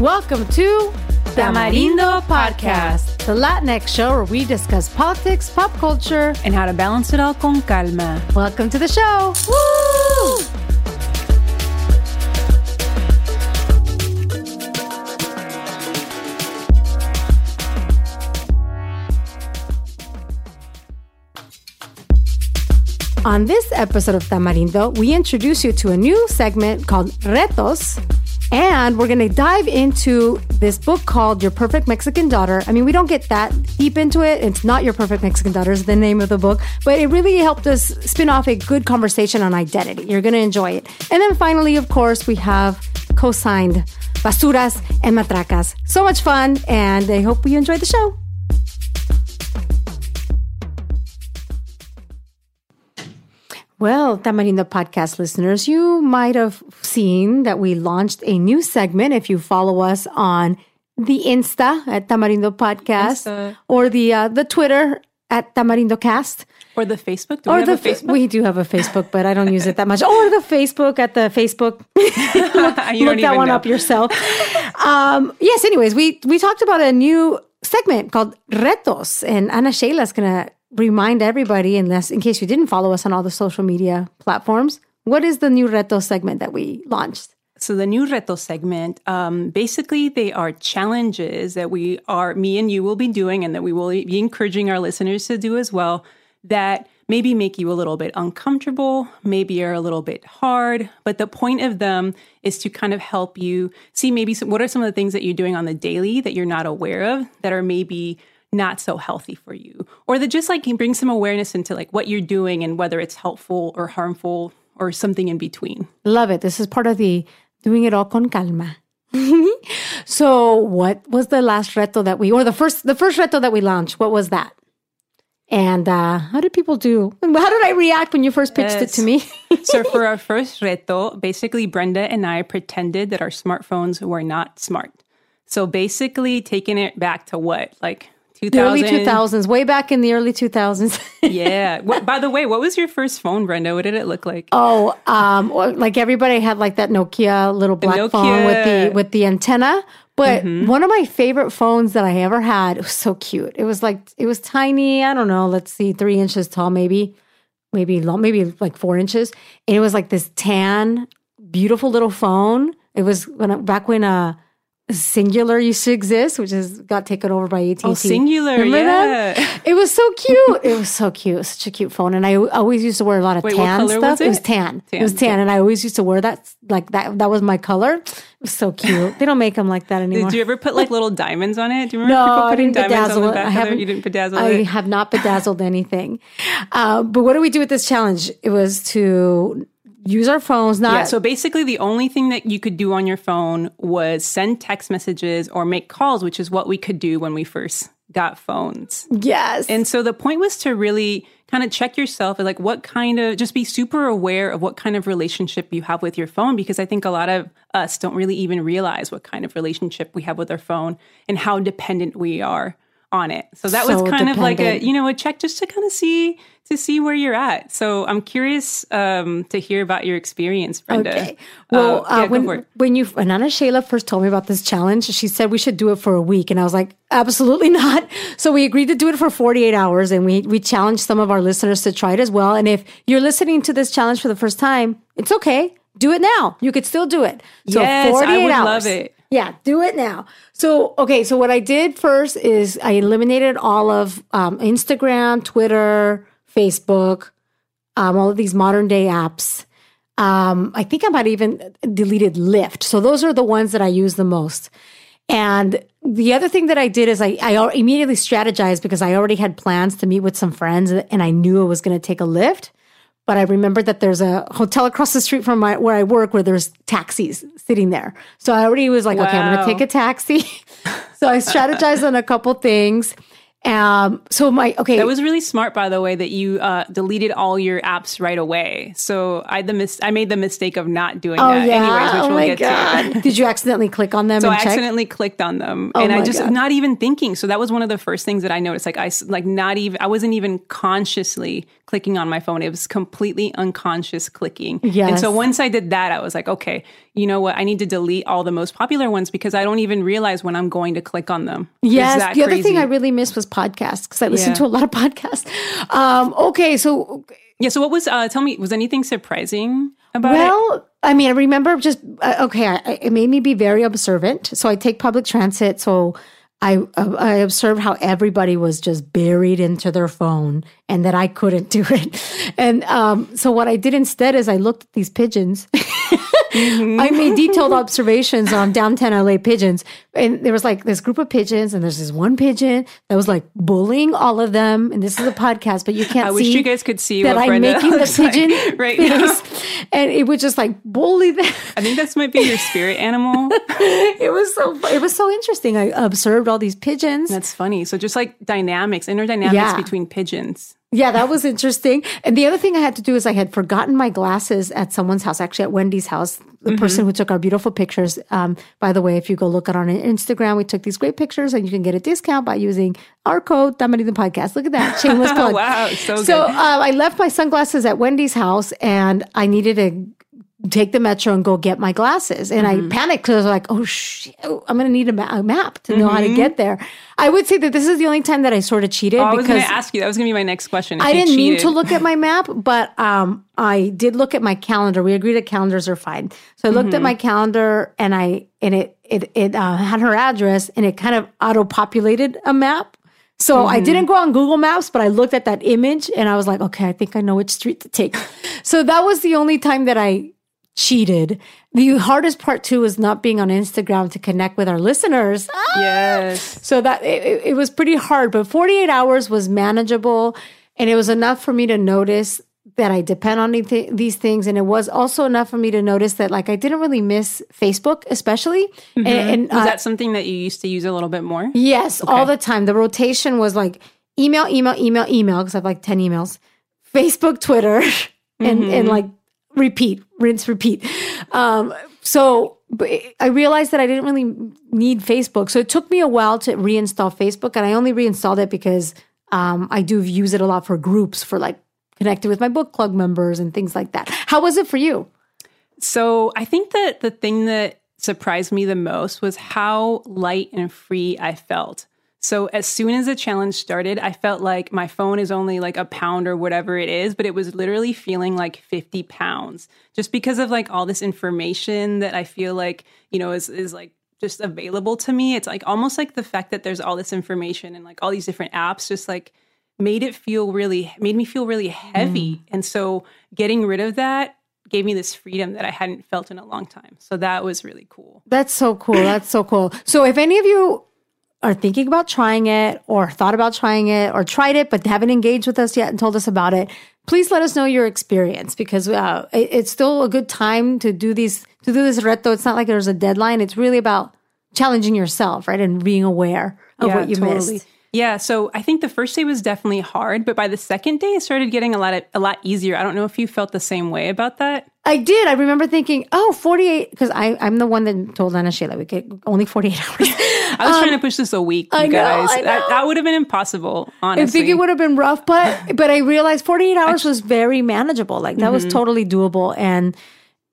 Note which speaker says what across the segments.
Speaker 1: Welcome to
Speaker 2: Tamarindo Podcast,
Speaker 1: the Latinx show where we discuss politics, pop culture,
Speaker 2: and how to balance it all con calma.
Speaker 1: Welcome to the show. Woo! On this episode of Tamarindo, we introduce you to a new segment called Retos, and we're going to dive into this book called Your Perfect Mexican Daughter. I mean, we don't get that deep into it. It's not Your Perfect Mexican Daughter is the name of the book, but it really helped us spin off a good conversation on identity. You're going to enjoy it. And then finally, of course, we have co-signed Basuras and Matracas. So much fun, and I hope you enjoyed the show. Well, Tamarindo podcast listeners, you might have seen that we launched a new segment. If you follow us on the Insta at Tamarindo Podcast Insta. or the uh, the Twitter at Tamarindo Cast.
Speaker 2: Or the Facebook. Do or we the, Facebook?
Speaker 1: We do have a Facebook, but I don't use it that much. Or the Facebook at the Facebook. look, look that one know. up yourself. Um, yes. Anyways, we we talked about a new segment called Retos, and Ana Sheila is gonna remind everybody, unless in case you didn't follow us on all the social media platforms, what is the new reto segment that we launched?
Speaker 2: So the new reto segment, um, basically, they are challenges that we are, me and you will be doing, and that we will be encouraging our listeners to do as well. That maybe make you a little bit uncomfortable, maybe are a little bit hard, but the point of them is to kind of help you see maybe some, what are some of the things that you're doing on the daily that you're not aware of that are maybe not so healthy for you or that just like can bring some awareness into like what you're doing and whether it's helpful or harmful or something in between
Speaker 1: love it this is part of the doing it all con calma so what was the last reto that we or the first the first reto that we launched what was that and uh, how did people do? How did I react when you first pitched yes. it to me?
Speaker 2: so, for our first reto, basically, Brenda and I pretended that our smartphones were not smart. So, basically, taking it back to what? Like
Speaker 1: the early 2000s, way back in the early 2000s.
Speaker 2: yeah. What, by the way, what was your first phone, Brenda? What did it look like?
Speaker 1: Oh, um, like everybody had like that Nokia little black Nokia. phone with the with the antenna. But mm-hmm. one of my favorite phones that I ever had, it was so cute. It was like it was tiny. I don't know. Let's see, three inches tall, maybe, maybe long, maybe like four inches. And it was like this tan, beautiful little phone. It was when back when uh Cingular used to exist, which has got taken over by AT&T.
Speaker 2: Oh, Cingular, Remember yeah. That?
Speaker 1: It was so cute. it was so cute. Such a cute phone. And I always used to wear a lot of Wait, tan stuff. Was it? it? was tan. tan. It was tan, and I always used to wear that like that. That was my color. It was so cute. they don't make them like that anymore.
Speaker 2: Did you ever put like little diamonds on it? Do you remember no, people putting diamonds on the back I haven't, You didn't bedazzle
Speaker 1: I
Speaker 2: it.
Speaker 1: have not bedazzled anything. Uh, but what do we do with this challenge? It was to use our phones not
Speaker 2: yeah, so basically the only thing that you could do on your phone was send text messages or make calls which is what we could do when we first got phones.
Speaker 1: Yes.
Speaker 2: And so the point was to really kind of check yourself like what kind of just be super aware of what kind of relationship you have with your phone because i think a lot of us don't really even realize what kind of relationship we have with our phone and how dependent we are on it so that so was kind dependent. of like a you know a check just to kind of see to see where you're at. So I'm curious um, to hear about your experience, Brenda. Okay.
Speaker 1: Well, uh, yeah, uh, when when you when Ana Sheila first told me about this challenge, she said we should do it for a week, and I was like, absolutely not. So we agreed to do it for 48 hours, and we we challenged some of our listeners to try it as well. And if you're listening to this challenge for the first time, it's okay. Do it now. You could still do it.
Speaker 2: So yes, 48 I would hours. love it.
Speaker 1: Yeah, do it now. So, okay, so what I did first is I eliminated all of um, Instagram, Twitter, Facebook, um, all of these modern day apps. Um, I think I might even deleted Lyft. So those are the ones that I use the most. And the other thing that I did is I, I immediately strategized because I already had plans to meet with some friends and I knew I was going to take a Lyft. But I remembered that there's a hotel across the street from my, where I work where there's taxis sitting there. So I already was like, wow. okay, I'm to take a taxi. so I strategized on a couple things. Um, so my okay,
Speaker 2: That was really smart, by the way, that you uh, deleted all your apps right away. So I the mis- I made the mistake of not doing
Speaker 1: oh
Speaker 2: that,
Speaker 1: yeah,
Speaker 2: anyways, which
Speaker 1: oh
Speaker 2: we'll
Speaker 1: my
Speaker 2: get to.
Speaker 1: did you accidentally click on them
Speaker 2: So I
Speaker 1: check?
Speaker 2: accidentally clicked on them, and I just
Speaker 1: God.
Speaker 2: not even thinking. So that was one of the first things that I noticed. Like I like not even I wasn't even consciously clicking on my phone. It was completely unconscious clicking. And so once I did that, I was like, okay, you know what? I need to delete all the most popular ones because I don't even realize when I'm going to click on them.
Speaker 1: Yes. The other thing. I really missed was podcasts because I listened
Speaker 2: Yeah.
Speaker 1: to a lot of podcasts. Um, okay, so
Speaker 2: yeah. So what was? Uh, tell me, was anything surprising about it?
Speaker 1: well, I mean, I remember just uh, okay. I- it made me be very observant. So I take public transit. So I uh, I observed how everybody was just buried into their phone, and that I couldn't do it. And um, so what I did instead is I looked at these pigeons. I made detailed observations on downtown LA pigeons. And there was like this group of pigeons, and there's this one pigeon that was like bullying all of them. And this is a podcast, but you can't see I
Speaker 2: wish you guys could see
Speaker 1: that
Speaker 2: what
Speaker 1: I'm
Speaker 2: Brenda
Speaker 1: making the
Speaker 2: looks like
Speaker 1: pigeon
Speaker 2: right now.
Speaker 1: and it would just like bully them.
Speaker 2: I think this might be your spirit animal.
Speaker 1: it was so it was so interesting. I observed all these pigeons.
Speaker 2: That's funny. So just like dynamics, inner dynamics
Speaker 1: Yeah.
Speaker 2: between pigeons.
Speaker 1: Yeah, that was interesting. And the other thing I had to do is I had forgotten my glasses at someone's house, actually at Wendy's house. The
Speaker 2: Mm-hmm.
Speaker 1: person who took our beautiful pictures. Um, by the way, if you go look at on Instagram, we took these great pictures, and you can get a discount by using our code Tamari the podcast. Look at that shameless plug.
Speaker 2: Wow, so good.
Speaker 1: So um, I left my sunglasses at Wendy's house, and I needed to take the metro and go get my glasses. And
Speaker 2: Mm-hmm.
Speaker 1: I panicked because I was like, "Oh shit, I'm going to need a, ma- a map to know how
Speaker 2: Mm-hmm.
Speaker 1: to get there." I would say that this is the only time that I sort of cheated
Speaker 2: Oh, I was going to ask you. That was going to be my next question.
Speaker 1: I didn't mean to look at my map, but um, I did look at my calendar. We agreed that calendars are fine. So I looked
Speaker 2: Mm-hmm.
Speaker 1: at my calendar and I and it it it uh, had her address and it kind of auto populated a map. So
Speaker 2: Mm-hmm.
Speaker 1: I didn't go on Google Maps, but I looked at that image and I was like, okay, I think I know which street to take. so that was the only time that I cheated. The hardest part too was not being on Instagram to connect with our listeners. Ah!
Speaker 2: Yes.
Speaker 1: So that it, it- it was pretty hard, but 48 hours was manageable. And it was enough for me to notice that I depend on the- these things. And it was also enough for me to notice that, like, I didn't really miss Facebook, especially. And, and
Speaker 2: Was
Speaker 1: uh,
Speaker 2: that something that you used to use a little bit more?
Speaker 1: yes, all the time. The rotation was like email, email, email, email, because I have like 10 emails, Facebook, Twitter, and, and like repeat, rinse, repeat. Um, so I realized that I didn't really need Facebook. So it took me a while to reinstall Facebook, and I only reinstalled it because um, I do use it a lot for groups, for like connecting with my book club members and things like that. How was it for you?
Speaker 2: So I think that the thing that surprised me the most was how light and free I felt. So as soon as the challenge started, I felt like my phone is only like a pound or whatever it is, but it was literally feeling like 50 pounds just because of like all this information that I feel like, you know, is, is like just available to me. It's like almost like the fact that there's all this information and like all these different apps just like made it feel really, made me feel really heavy. Mm. And so getting rid of that gave me this freedom that I hadn't felt in a long time. So that was really cool.
Speaker 1: That's so cool. That's so cool. So if any of you are thinking about trying it or thought about trying it or tried it but haven't engaged with us yet and told us about it, please let us know your experience because uh, it- it's still a good time to do these to do this reto. It's not like there's a deadline. It's really about challenging yourself, right, and being aware of what you missed.
Speaker 2: Yeah, so I think the first day was definitely hard, but by the second day, it started getting a lot of, a lot easier. I don't know if you felt the same way about that.
Speaker 1: I did. I remember thinking, oh, 48, because I'm the one that told Ana Sheila we get only 48 hours.
Speaker 2: I was trying to push this a week, you
Speaker 1: Um, I know,
Speaker 2: guys.
Speaker 1: I
Speaker 2: That,
Speaker 1: know.
Speaker 2: that would have been impossible,
Speaker 1: I
Speaker 2: honestly.
Speaker 1: think it would have been rough, but but I realized 48 hours was very manageable. Like that was totally doable, and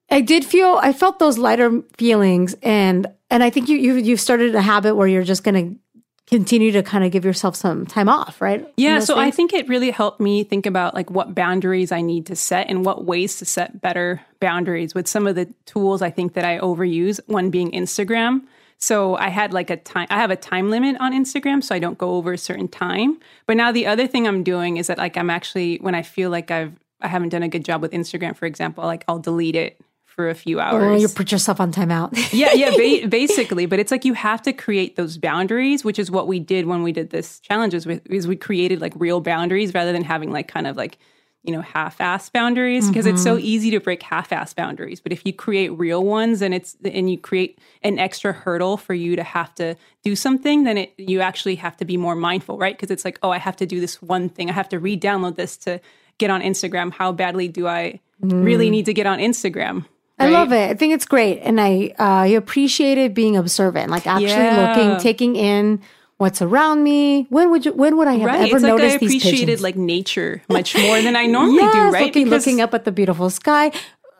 Speaker 1: I did feel I felt those lighter feelings, and and I think you you you've started a habit where you're just going to continue to kind of give yourself some time off, right?
Speaker 2: Yeah, so I think it really helped me think about like what boundaries I need to set and what ways to set better boundaries with some of the tools I think that I overuse, one being Instagram. So I had like a time I have a time limit on Instagram so I don't go over a certain time. But now the other thing I'm doing is that like I'm actually when I feel like I've I haven't done a good job with Instagram for example, like I'll delete it for a few hours.
Speaker 1: Or you put yourself on timeout.
Speaker 2: yeah, yeah, ba- basically. But it's like you have to create those boundaries, which is what we did when we did this challenges with is we created like real boundaries rather than having like kind of like you know, half-ass boundaries because it's so mm-hmm. easy to break half-ass boundaries. But if you create real ones and it's and you create an extra hurdle for you to have to do something, then it you actually have to be more mindful, right? Because it's like, oh, I have to do this one thing. I have to re-download this to get on Instagram. How badly do I really mm. need to get on Instagram?
Speaker 1: I love it. I think it's great, and I uh, appreciated being observant, like actually
Speaker 2: Yeah.
Speaker 1: looking, taking in what's around me. When would you? When would I have
Speaker 2: Right.
Speaker 1: ever
Speaker 2: It's like I
Speaker 1: noticed these
Speaker 2: appreciated like nature much more than I normally
Speaker 1: yes,
Speaker 2: do, right?
Speaker 1: looking, looking up at the beautiful sky,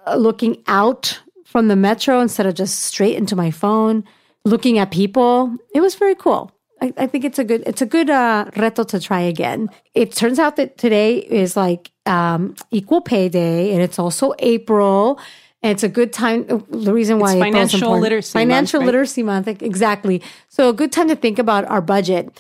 Speaker 1: uh, looking out from the metro instead of just straight into my phone, looking at people. It was very cool. I, I think it's a good it's a good uh, reto to try again. It turns out that today is like um, equal pay day, and it's also April. And it's a good time. The reason why
Speaker 2: It's financial literacy month,
Speaker 1: financial
Speaker 2: right?
Speaker 1: literacy month, exactly. So a good time to think about our budget.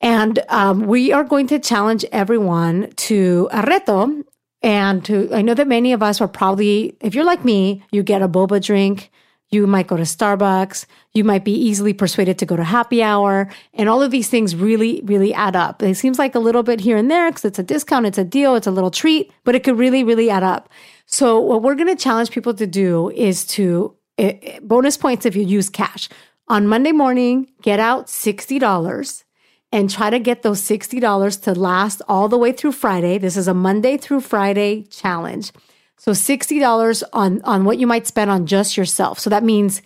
Speaker 1: And um, we are going to challenge everyone to a reto. And to, I know that many of us are probably, if you're like me, you get a boba drink, you might go to Starbucks, you might be easily persuaded to go to happy hour. And all of these things really, really add up. It seems like a little bit here and there because it's a discount, it's a deal, it's a little treat, but it could really, really add up. So what we're going to challenge people to do is to eh, eh, bonus points if you use cash. On Monday morning, get out $60 and try to get those $60 to last all the way through Friday. This is a Monday through Friday challenge. So $60 on on what you might spend on just yourself. So that means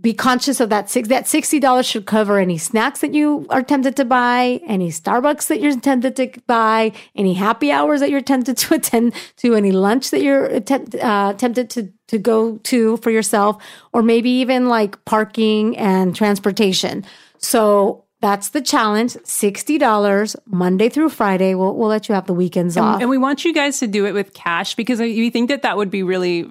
Speaker 1: be conscious of that six that $60 should cover any snacks that you are tempted to buy, any Starbucks that you're tempted to buy, any happy hours that you're tempted to attend to, any lunch that you're attempt, uh, tempted to to go to for yourself, or maybe even like parking and transportation. So that's the challenge. $60 Monday through Friday. We'll, we'll let you have the weekends off.
Speaker 2: And we want you guys to do it with cash because we think that that would be really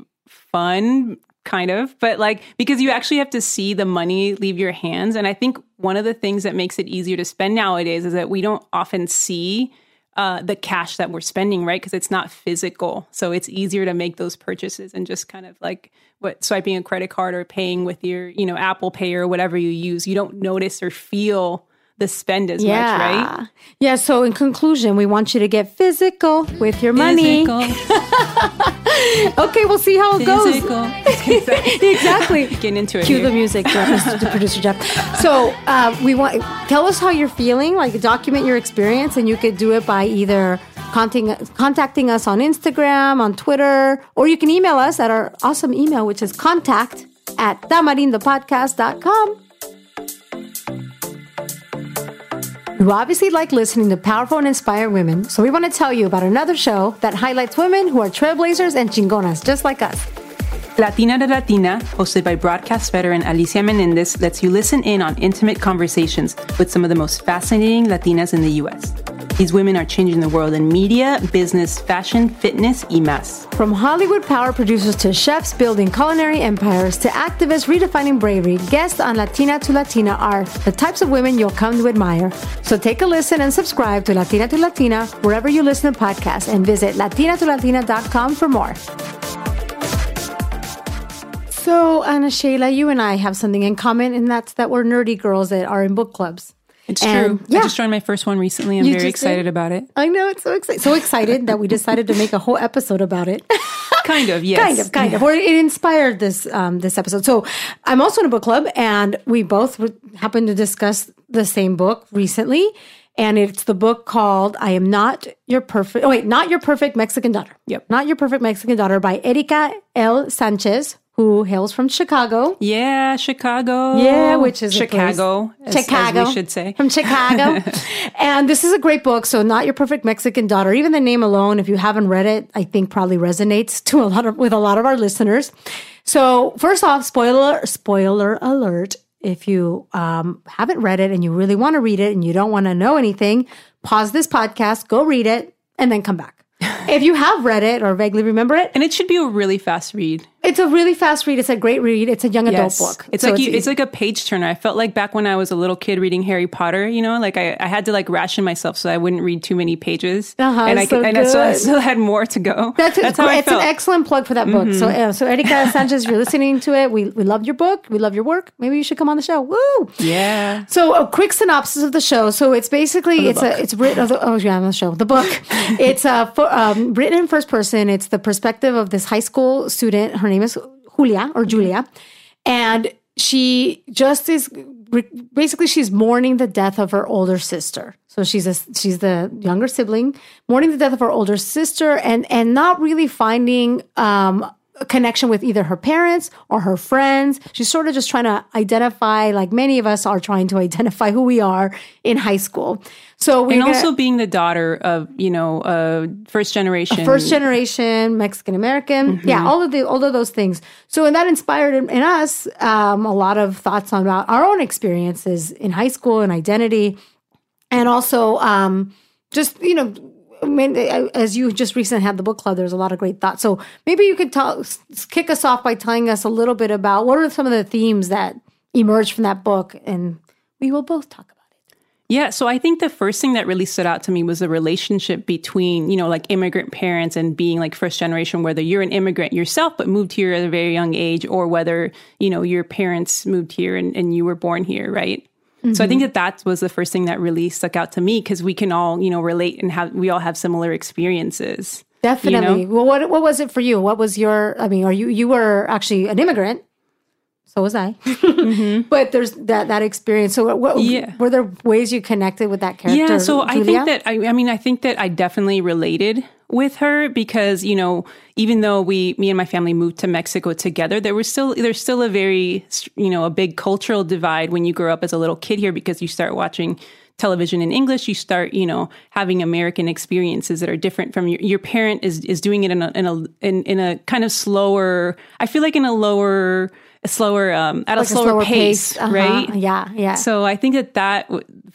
Speaker 2: fun, kind of. But like, because you actually have to see the money leave your hands. And I think one of the things that makes it easier to spend nowadays is that we don't often see uh, the cash that we're spending, right? Because it's not physical. So it's easier to make those purchases and just kind of like what swiping a credit card or paying with your, you know, Apple Pay or whatever you use. You don't notice or feel the spend as much, right?
Speaker 1: Yeah. So in conclusion, we want you to get physical with your money. Okay, we'll see how it goes. exactly.
Speaker 2: Getting into it.
Speaker 1: Cue
Speaker 2: here.
Speaker 1: the music, Jeff, the producer Jeff. So uh, we want tell us how you're feeling. Like document your experience, and you could do it by either contacting contacting us on Instagram, on Twitter, or you can email us at our awesome email, which is contact at tamarindopodcast.com. You obviously like listening to powerful and inspired women, so we want to tell you about another show that highlights women who are trailblazers and chingonas just like us.
Speaker 2: Latina to Latina, hosted by broadcast veteran Alicia Menendez, lets you listen in on intimate conversations with some of the most fascinating Latinas in the U.S. These women are changing the world in media, business, fashion, fitness, y más.
Speaker 1: From Hollywood power producers to chefs building culinary empires to activists redefining bravery, guests on Latina to Latina are the types of women you'll come to admire. So take a listen and subscribe to Latina to Latina wherever you listen to podcasts and visit latinatolatina.com for more. So, Ana Sheila, you and I have something in common, and that's that we're nerdy girls that are in book clubs.
Speaker 2: It's
Speaker 1: And,
Speaker 2: true.
Speaker 1: yeah.
Speaker 2: I just joined my first one recently. I'm
Speaker 1: You
Speaker 2: very
Speaker 1: just did?
Speaker 2: excited about it.
Speaker 1: I know it's so excited, so excited that we decided to make a whole episode about it.
Speaker 2: Kind of, yes.
Speaker 1: kind of, kind of. Or it inspired this um, this episode. So I'm also in a book club, and we both happened to discuss the same book recently, and it's the book called "I Am Not Your Perfect." Oh wait, not your perfect Mexican daughter.
Speaker 2: Yep.
Speaker 1: not your perfect Mexican daughter by Erika L. Sanchez, who hails from Chicago.
Speaker 2: Yeah, Chicago.
Speaker 1: Yeah, which is
Speaker 2: Chicago. as- as
Speaker 1: Chicago,
Speaker 2: we should say.
Speaker 1: from Chicago. and this is a great book. So, not your perfect Mexican daughter. Even the name alone, if you haven't read it, I think probably resonates to a lot of with a lot of our listeners. So, first off, spoiler spoiler alert. If you um, haven't read it and you really want to read it and you don't want to know anything, pause this podcast, go read it, and then come back. if you have read it or vaguely remember it,
Speaker 2: And it should be a really fast read.
Speaker 1: It's a really fast read. It's a great read. It's a young adult book.
Speaker 2: It's so like it's, you, it's, like a page turner. I felt like back when I was a little kid reading Harry Potter, you know, like I, I had to like ration myself so I wouldn't read too many pages,
Speaker 1: uh-huh,
Speaker 2: and I
Speaker 1: so
Speaker 2: and I still, I still, had more to go.
Speaker 1: That's, That's how It's an excellent plug for that book. Mm-hmm. So, uh, so Erika Sanchez, you're listening to it. We we love your book. We love your work. Maybe you should come on the show. Woo!
Speaker 2: Yeah.
Speaker 1: So a quick synopsis of the show. So it's basically it's book. a it's written. Oh, oh yeah, on the show. The book. it's uh, for, um, written in first person. It's the perspective of this high school student. Her name is Julia or Julia, and she just is basically she's mourning the death of her older sister. So she's a she's the younger sibling mourning the death of her older sister and and not really finding um, connection with either her parents or her friends. She's sort of just trying to identify, like many of us are trying to identify who we are in high school. So
Speaker 2: and also being the daughter of you know uh, first generation,
Speaker 1: first generation Mexican American, mm-hmm. yeah, all of the all of those things. So and that inspired in, in us um, a lot of thoughts on about our own experiences in high school and identity, and also um, just you know I mean, as you just recently had the book club, there's a lot of great thoughts. So maybe you could tell, kick us off by telling us a little bit about what are some of the themes that emerged from that book, and we will both talk about. It.
Speaker 2: Yeah, so I think the first thing that really stood out to me was the relationship between, you know, like immigrant parents and being like first generation, whether you're an immigrant yourself but moved here at a very young age, or whether, you know, your parents moved here and, and you were born here, right? Mm-hmm. So I think that that was the first thing that really stuck out to me because we can all, you know, relate and have, we all have similar experiences.
Speaker 1: Definitely. You know? Well, what, what was it for you? What was your, I mean, are you, you were actually an immigrant so was I. mm-hmm. But there's that that experience. So, what, yeah. were there ways you connected with that character?
Speaker 2: Yeah. So Julia? I think that I, I mean I think that I definitely related with her because you know even though we me and my family moved to Mexico together, there was still there's still a very you know a big cultural divide when you grow up as a little kid here because you start watching television in English, you start, you know, having American experiences that are different from your, your parent is, is doing it in a, in a, in, in a kind of slower, I feel like in a lower, a slower um, at like a, slower a slower, pace, pace. Uh-huh. right?
Speaker 1: Yeah, yeah.
Speaker 2: So I think that that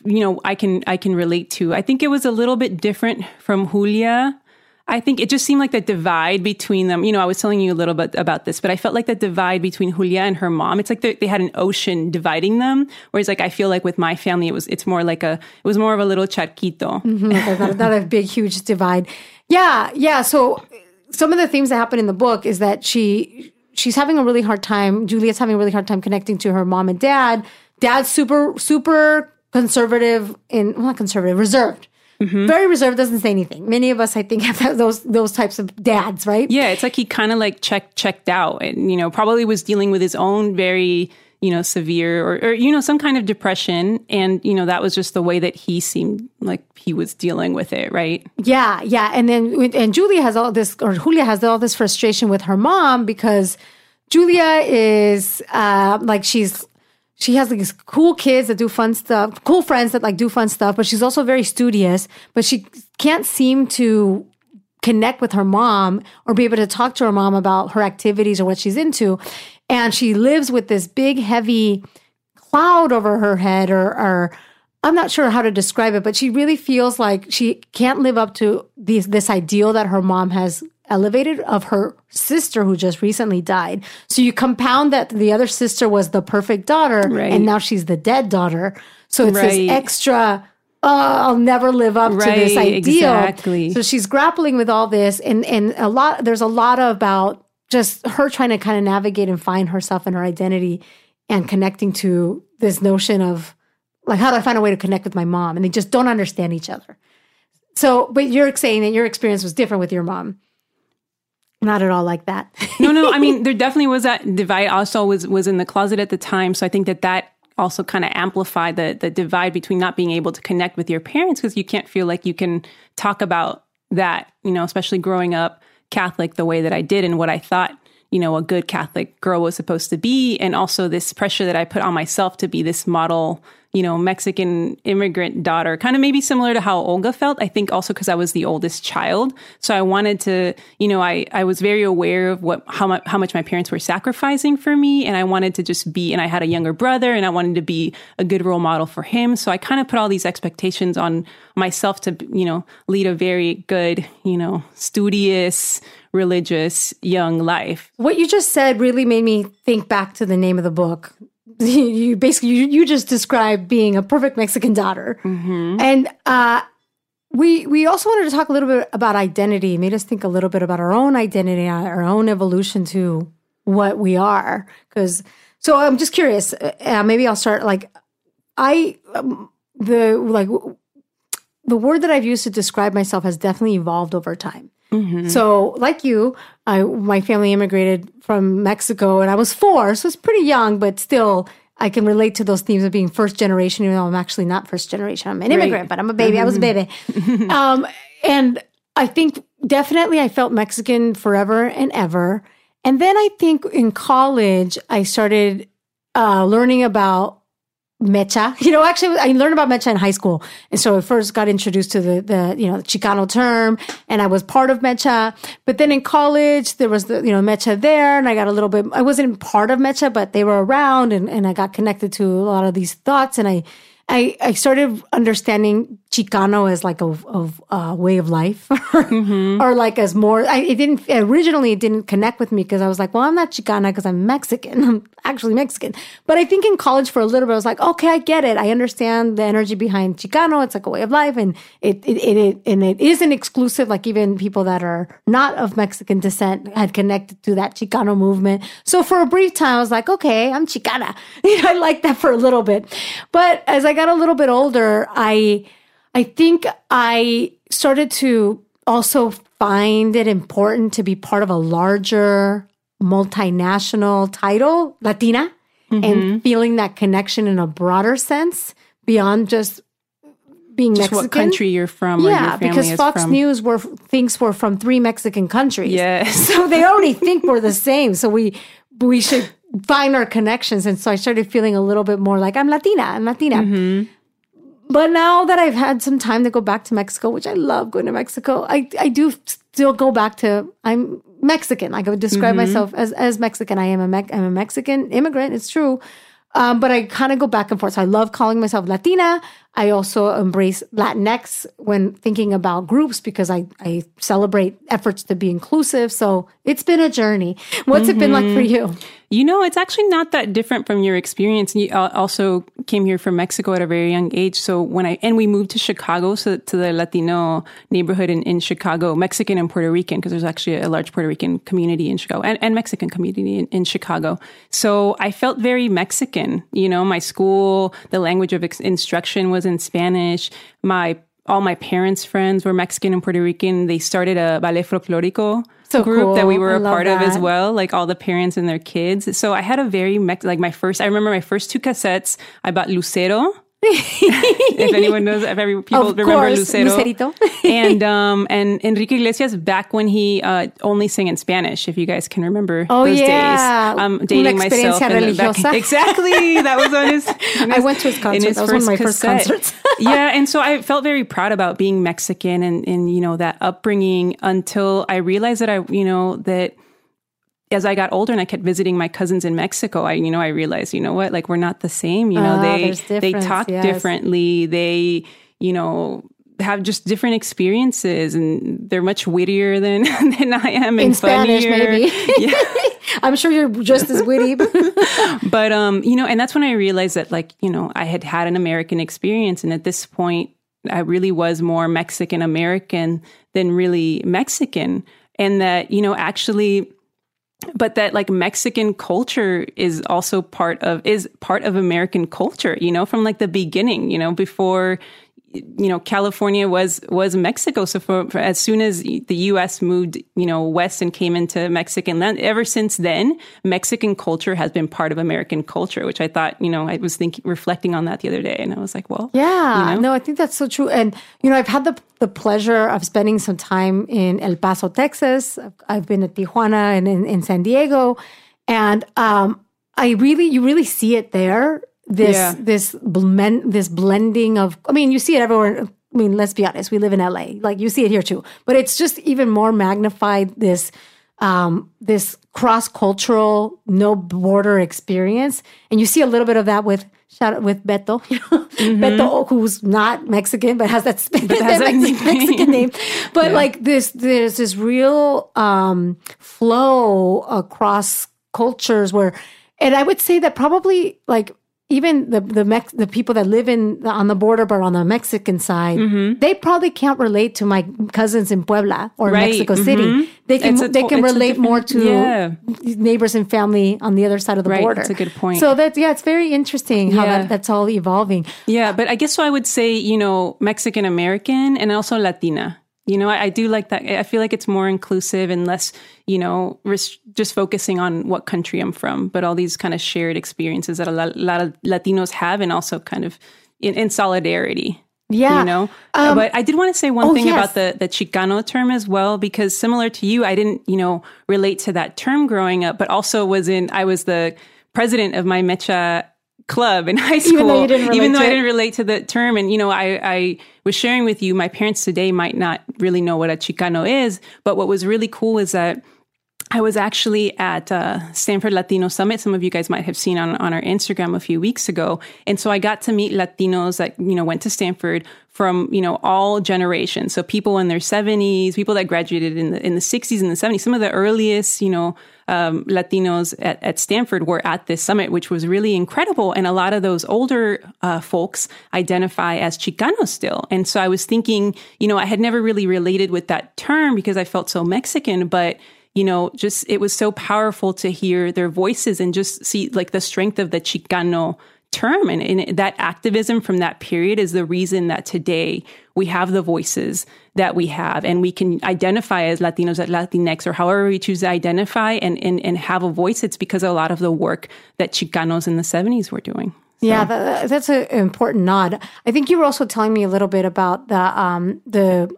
Speaker 2: you know I can I can relate to. I think it was a little bit different from Julia. I think it just seemed like the divide between them. You know, I was telling you a little bit about this, but I felt like the divide between Julia and her mom. It's like they had an ocean dividing them. Whereas, like I feel like with my family, it was it's more like a it was more of a little charquito,
Speaker 1: mm-hmm, not, not a big huge divide. Yeah, yeah. So some of the themes that happen in the book is that she she's having a really hard time. Julia's having a really hard time connecting to her mom and dad. Dad's super, super conservative in, well, not conservative, reserved. Mm-hmm. Very reserved, doesn't say anything. Many of us, I think, have those those types of dads, right?
Speaker 2: Yeah, it's like he kind of like checked checked out, and you know, probably was dealing with his own very you know, severe or, or, you know, some kind of depression. And, you know, that was just the way that he seemed like he was dealing with it, right?
Speaker 1: Yeah, yeah. And then, and Julia has all this, or Julia has all this frustration with her mom because Julia is uh, like, she's, she has like these cool kids that do fun stuff, cool friends that like do fun stuff, but she's also very studious, but she can't seem to connect with her mom or be able to talk to her mom about her activities or what she's into and she lives with this big heavy cloud over her head or, or I'm not sure how to describe it, but she really feels like she can't live up to this, this ideal that her mom has elevated of her sister who just recently died. So you compound that the other sister was the perfect daughter right. and now she's the dead daughter. So it's right. this extra Oh, I'll never live up right, to this ideal.
Speaker 2: Exactly.
Speaker 1: So she's grappling with all this and and a lot there's a lot about just her trying to kind of navigate and find herself and her identity and connecting to this notion of like how do I find a way to connect with my mom and they just don't understand each other. So, but you're saying that your experience was different with your mom. Not at all like that.
Speaker 2: no, no. I mean, there definitely was that divide. Also, was was in the closet at the time, so I think that that also kind of amplify the the divide between not being able to connect with your parents because you can't feel like you can talk about that. You know, especially growing up Catholic the way that I did and what I thought, you know, a good Catholic girl was supposed to be. And also this pressure that I put on myself to be this model, you know, Mexican immigrant daughter, kind of maybe similar to how Olga felt. I think also because I was the oldest child. So I wanted to, you know, I, I was very aware of what, how much, how much my parents were sacrificing for me. And I wanted to just be, and I had a younger brother and I wanted to be a good role model for him. So I kind of put all these expectations on myself to, you know, lead a very good, you know, studious, religious young life.
Speaker 1: What you just said really made me think back to the name of the book, you basically you, you just described being a perfect Mexican daughter, mm-hmm. and uh, we we also wanted to talk a little bit about identity. It made us think a little bit about our own identity, our own evolution to what we are. Because so I'm just curious. Uh, maybe I'll start like I um, the like the word that I've used to describe myself has definitely evolved over time. Mm-hmm. So, like you, I my family immigrated from Mexico, and I was four, so it's pretty young, but still, I can relate to those themes of being first generation, even though I'm actually not first generation. I'm an immigrant, but I'm a baby. Mm-hmm. I was a mm-hmm. baby, um, and I think definitely I felt Mexican forever and ever. And then I think in college I started uh, learning about MEChA. You know, actually, I learned about MEChA in high school, and so I first got introduced to the the you know the Chicano term, and I was part of MEChA. But then in college, there was the you know MEChA there, and I got a little bit. I wasn't part of MEChA, but they were around, and and I got connected to a lot of these thoughts, and I I, I started understanding Chicano as like a, a, a way of life mm-hmm. or like as more, I, it didn't, originally it didn't connect with me because I was like, well, I'm not Chicana because I'm Mexican. I'm actually Mexican. But I think in college for a little bit, I was like, okay, I get it. I understand the energy behind Chicano. It's like a way of life and it, it, it, it and it isn't exclusive. Like even people that are not of Mexican descent had connected to that Chicano movement. So for a brief time, I was like, okay, I'm Chicana. I like that for a little bit. But as I got a little bit older, I I think I started to also find it important to be part of a larger multinational title, Latina, mm-hmm. and feeling that connection in a broader sense beyond just being just Mexican.
Speaker 2: what country you're from.
Speaker 1: Yeah, because Fox
Speaker 2: from.
Speaker 1: News were thinks we're from three Mexican countries.
Speaker 2: Yes,
Speaker 1: so they already think we're the same. So we we should find our connections. And so I started feeling a little bit more like I'm Latina, I'm Latina. Mm-hmm. But now that I've had some time to go back to Mexico, which I love going to Mexico, I, I do still go back to I'm Mexican. I would describe mm-hmm. myself as, as Mexican. I am a Me- I'm a Mexican immigrant. It's true. Um, but I kind of go back and forth. So I love calling myself Latina. I also embrace Latinx when thinking about groups because I, I celebrate efforts to be inclusive. So it's been a journey. What's mm-hmm. it been like for
Speaker 2: mm-hmm.
Speaker 1: you?
Speaker 2: You know, it's actually not that different from your experience. You uh, also came here from Mexico at a very young age. So when I, and we moved to Chicago, so to the Latino neighborhood in, in Chicago, Mexican and Puerto Rican, because there's actually a large Puerto Rican community in Chicago and, and Mexican community in, in, Chicago. So I felt very Mexican. You know, my school, the language of instruction was in Spanish. My all my parents' friends were Mexican and Puerto Rican. They started a ballet folklorico
Speaker 1: so
Speaker 2: group
Speaker 1: cool.
Speaker 2: that we were
Speaker 1: I
Speaker 2: a part
Speaker 1: that.
Speaker 2: of as well, like all the parents and their kids. So I had a very, Mex- like my first, I remember my first two cassettes, I bought Lucero if anyone knows, if every people
Speaker 1: of
Speaker 2: remember
Speaker 1: course,
Speaker 2: Lucero,
Speaker 1: Lucerito.
Speaker 2: and um, and Enrique Iglesias back when he uh, only sang in Spanish. If you guys can remember
Speaker 1: oh,
Speaker 2: those
Speaker 1: yeah.
Speaker 2: days, I'm dating myself.
Speaker 1: Back,
Speaker 2: exactly, that was on his, his.
Speaker 1: I went to his concert. His that was one of my first concerts.
Speaker 2: yeah, and so I felt very proud about being Mexican and and you know that upbringing until I realized that I you know that as I got older and I kept visiting my cousins in Mexico, I you know I realized you know what like we're not the same. You know
Speaker 1: uh,
Speaker 2: they they talk
Speaker 1: yes.
Speaker 2: differently. They you know have just different experiences and they're much wittier than than I am
Speaker 1: in
Speaker 2: funnier.
Speaker 1: Spanish maybe. Yeah. I'm sure you're just as witty.
Speaker 2: but um you know and that's when I realized that like you know I had had an American experience and at this point I really was more Mexican American than really Mexican and that you know actually but that like Mexican culture is also part of is part of American culture, you know, from like the beginning, you know, before you know California was was Mexico. So for, for, as soon as the U.S. moved, you know, west and came into Mexican land, ever since then, Mexican culture has been part of American culture. Which I thought, you know, I was thinking, reflecting on that the other day, and I was like, well,
Speaker 1: yeah,
Speaker 2: you know?
Speaker 1: no, I think that's so true. And you know, I've had the the pleasure of spending some time in El Paso, Texas. I've been at Tijuana and in, in San Diego, and um, I really, you really see it there this
Speaker 2: Yeah.
Speaker 1: this blend this blending of I mean you see it everywhere. I mean let's be honest we live in LA like you see it here too. But it's just even more magnified this um this cross cultural no border experience. And you see a little bit of that with shout out with Beto you know? Beto who's not Mexican but has that,
Speaker 2: Mm-hmm. has
Speaker 1: that Mexican. Mexican name. But like this there's this real um flow across cultures where and I would say that probably like even the the Mex- the people that live in on the border but on the Mexican side,
Speaker 2: Mm-hmm.
Speaker 1: they probably can't relate to my cousins in Puebla or
Speaker 2: Right,
Speaker 1: Mexico. City. They can
Speaker 2: a
Speaker 1: they can relate more to
Speaker 2: yeah.
Speaker 1: neighbors and family on the other side of the
Speaker 2: Right,
Speaker 1: border.
Speaker 2: that's a good point.
Speaker 1: So that yeah, it's very interesting how
Speaker 2: Yeah.
Speaker 1: that, that's all evolving.
Speaker 2: Yeah, but I guess so I would say, you know, Mexican American and also Latina. You know, I, I do like that. I feel like it's more inclusive and less, you know, res- just focusing on what country I'm from, but all these kind of shared experiences that a lot, lot of Latinos have and also kind of in, in solidarity.
Speaker 1: Yeah.
Speaker 2: You know,
Speaker 1: Um,
Speaker 2: but I did want to say one
Speaker 1: oh,
Speaker 2: thing
Speaker 1: yes.
Speaker 2: about the the Chicano term as well, because similar to you, I didn't, you know, relate to that term growing up, but also was in I was the president of my MEChA club in high school,
Speaker 1: Even though
Speaker 2: even though I didn't relate to the term. And you know, I I was sharing with you, my parents today might not really know what a Chicano is, but what was really cool is that. I was actually at uh, Stanford Latino Summit. Some of you guys might have seen on, on our Instagram a few weeks ago. And so I got to meet Latinos that, you know, went to Stanford from, you know, all generations. So people in their 70s, people that graduated in the, in the 60s and the 70s. Some of the earliest, you know, um, Latinos at, at Stanford were at this summit, which was really incredible. And a lot of those older uh, folks identify as Chicanos still. And so I was thinking, you know, I had never really related with that term because I felt so Mexican, but you know, just it was so powerful to hear their voices and just see like the strength of the Chicano term. And, and that activism from that period is the reason that today we have the voices that we have and we can identify as Latinos at Latinx or however we choose to identify and, and, and have a voice. It's because a lot of the work that Chicanos in the 70s were doing.
Speaker 1: Yeah, that, that's an important nod. I think you were also telling me a little bit about the um, the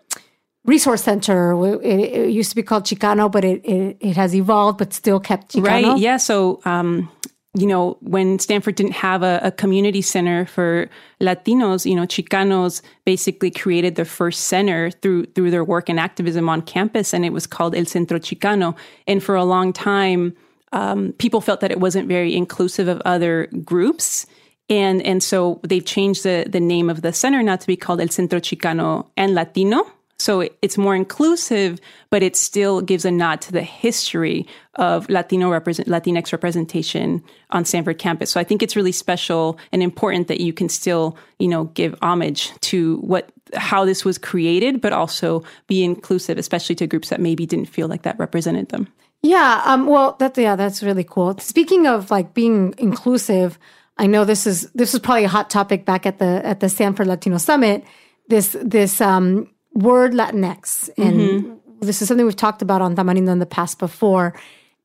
Speaker 1: resource center. It, it used to be called Chicano, but it, it, it has evolved, but still kept Chicano.
Speaker 2: Right. Yeah. So, um, you know, when Stanford didn't have a, a, community center for Latinos, you know, Chicanos basically created their first center through through their work and activism on campus, and it was called El Centro Chicano. And for a long time, um, people felt that it wasn't very inclusive of other groups. And and so they've changed the the name of the center now to be called El Centro Chicano and Latino. So it's more inclusive, but it still gives a nod to the history of Latino represent Latinx representation on Stanford campus. So I think it's really special and important that you can still, you know, give homage to what how this was created, but also be inclusive, especially to groups that maybe didn't feel like that represented them.
Speaker 1: Yeah. Um, well, that yeah, that's really cool. Speaking of like being inclusive, I know this is this is probably a hot topic back at the at the Stanford Latino Summit. This this um, word Latinx, and
Speaker 2: Mm-hmm.
Speaker 1: this is something we've talked about on Tamarindo in the past before,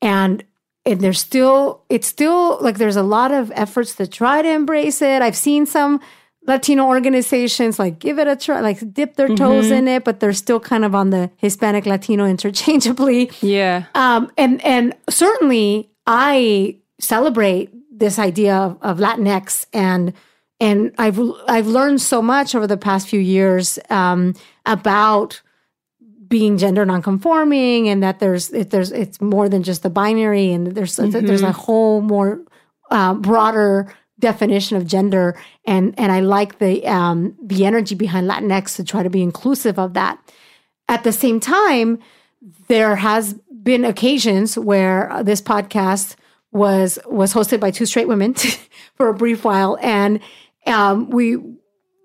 Speaker 1: and and there's still it's still like there's a lot of efforts to try to embrace it. I've seen some Latino organizations like give it a try, like dip their toes
Speaker 2: Mm-hmm.
Speaker 1: in it, but they're still kind of on the Hispanic Latino interchangeably.
Speaker 2: Yeah.
Speaker 1: Um, and and certainly I celebrate this idea of, of Latinx and and I've I've learned so much over the past few years um, about being gender nonconforming and that there's it, there's it's more than just the binary and there's there's a whole more uh, broader definition of gender. And and I like the um, the energy behind Latinx to try to be inclusive of that. At the same time, there has been occasions where uh, this podcast was was hosted by two straight women for a brief while, and um, we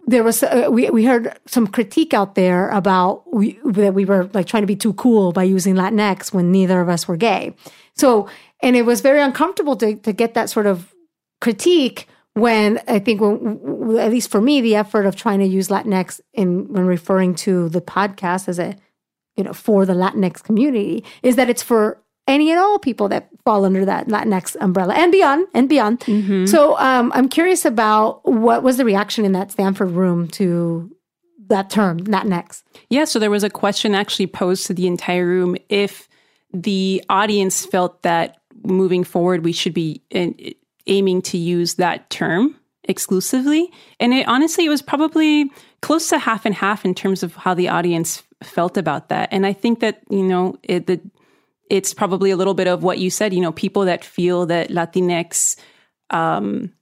Speaker 1: there was uh, we we heard some critique out there about we, that we were like trying to be too cool by using Latinx when neither of us were gay. So, and it was very uncomfortable to to get that sort of critique when I think when at least for me the effort of trying to use Latinx in when referring to the podcast as a you know for the Latinx community is that it's for any and all people that fall under that Latinx umbrella and beyond and beyond. So um, I'm curious about what was the reaction in that Stanford room to that term Latinx.
Speaker 2: Yeah, so there was a question actually posed to the entire room if the audience felt that moving forward we should be uh, aiming to use that term exclusively. And it honestly, it was probably close to half and half in terms of how the audience felt about that. And I think that, you know, it, the, it's probably a little bit of what you said, you know, people that feel that Latinx, um,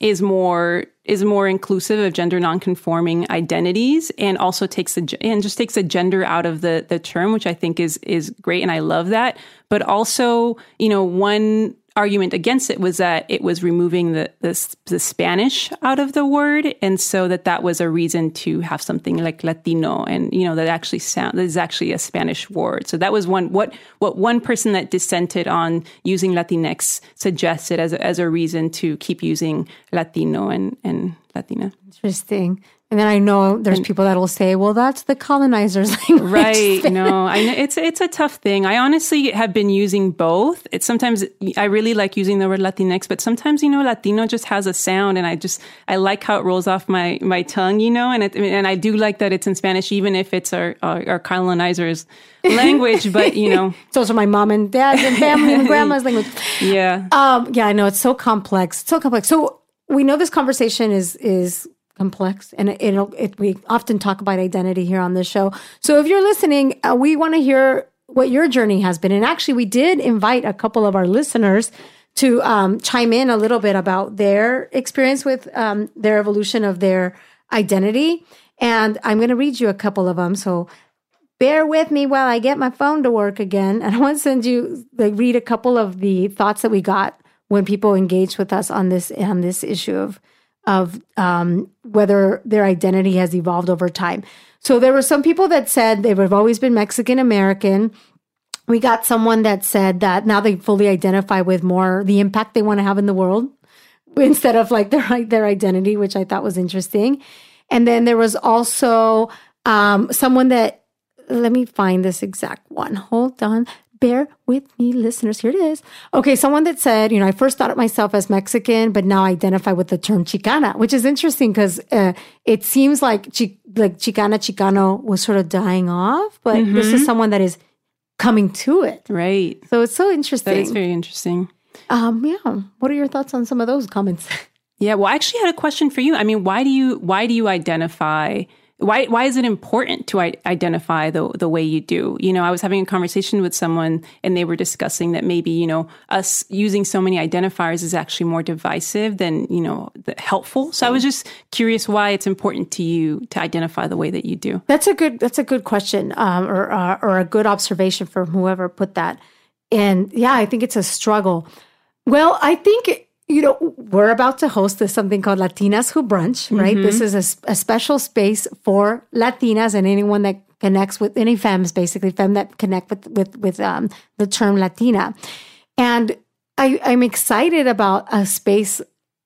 Speaker 2: is more is more inclusive of gender nonconforming identities and also takes a and just takes a gender out of the the term which I think is is great and I love that. But also you know one argument against it was that it was removing the, the, the Spanish out of the word, and so that that was a reason to have something like Latino, and you know that actually sound that is actually a Spanish word. So that was one what what one person that dissented on using Latinx suggested as a, as a reason to keep using Latino and and Latina.
Speaker 1: Interesting. And then I know there's people that will say, "Well, that's the colonizers' language."
Speaker 2: Right? no, I know it's it's a tough thing. I honestly have been using both. It's sometimes I really like using the word Latinx, but sometimes you know Latino just has a sound, and I just I like how it rolls off my my tongue, you know, and it, and I do like that it's in Spanish, even if it's our our, our colonizers' language. But you know,
Speaker 1: it's also my mom and dad's and family and grandma's language.
Speaker 2: Yeah.
Speaker 1: Um. Yeah. I know it's so complex. It's so complex. So we know this conversation is is complex and it, it, we often talk about identity here on this show. So if you're listening uh, we want to hear what your journey has been. And actually we did invite a couple of our listeners to um, chime in a little bit about their experience with um, their evolution of their identity. And i'm going to read you a couple of them so bear with me while i get my phone to work again. And i want to send you like read a couple of the thoughts that we got when people engage with us on this on this issue of of um, whether their identity has evolved over time. So there were some people that said they've always been Mexican American. We got someone that said that now they fully identify with more the impact they want to have in the world instead of like their their identity, which I thought was interesting. And then there was also um, someone that let me find this exact one. Hold on bear with me, listeners. Here it is. Okay, someone that said, you know, I first thought of myself as Mexican, but now I identify with the term Chicana, which is interesting because uh, it seems like chi- like Chicana Chicano was sort of dying off, but mm-hmm. this is someone that is coming to it.
Speaker 2: Right.
Speaker 1: So it's so interesting.
Speaker 2: That is very interesting.
Speaker 1: Um, yeah. What are your thoughts on some of those comments?
Speaker 2: Yeah. Well, I actually had a question for you. I mean, why do you why do you identify? Why why is it important to identify the the way you do? You know, I was having a conversation with someone and they were discussing that maybe, you know, us using so many identifiers is actually more divisive than, you know, helpful. So I was just curious why it's important to you to identify the way that you do.
Speaker 1: That's a good that's a good question um, or uh, or a good observation from whoever put that. And yeah, I think it's a struggle. Well, I think you know, we're about to host this something called Latinas Who Brunch, right? Mm-hmm. This is a, a, special space for Latinas and anyone that connects with any femmes, basically femme that connect with with with um, the term Latina. And I, I'm excited about a space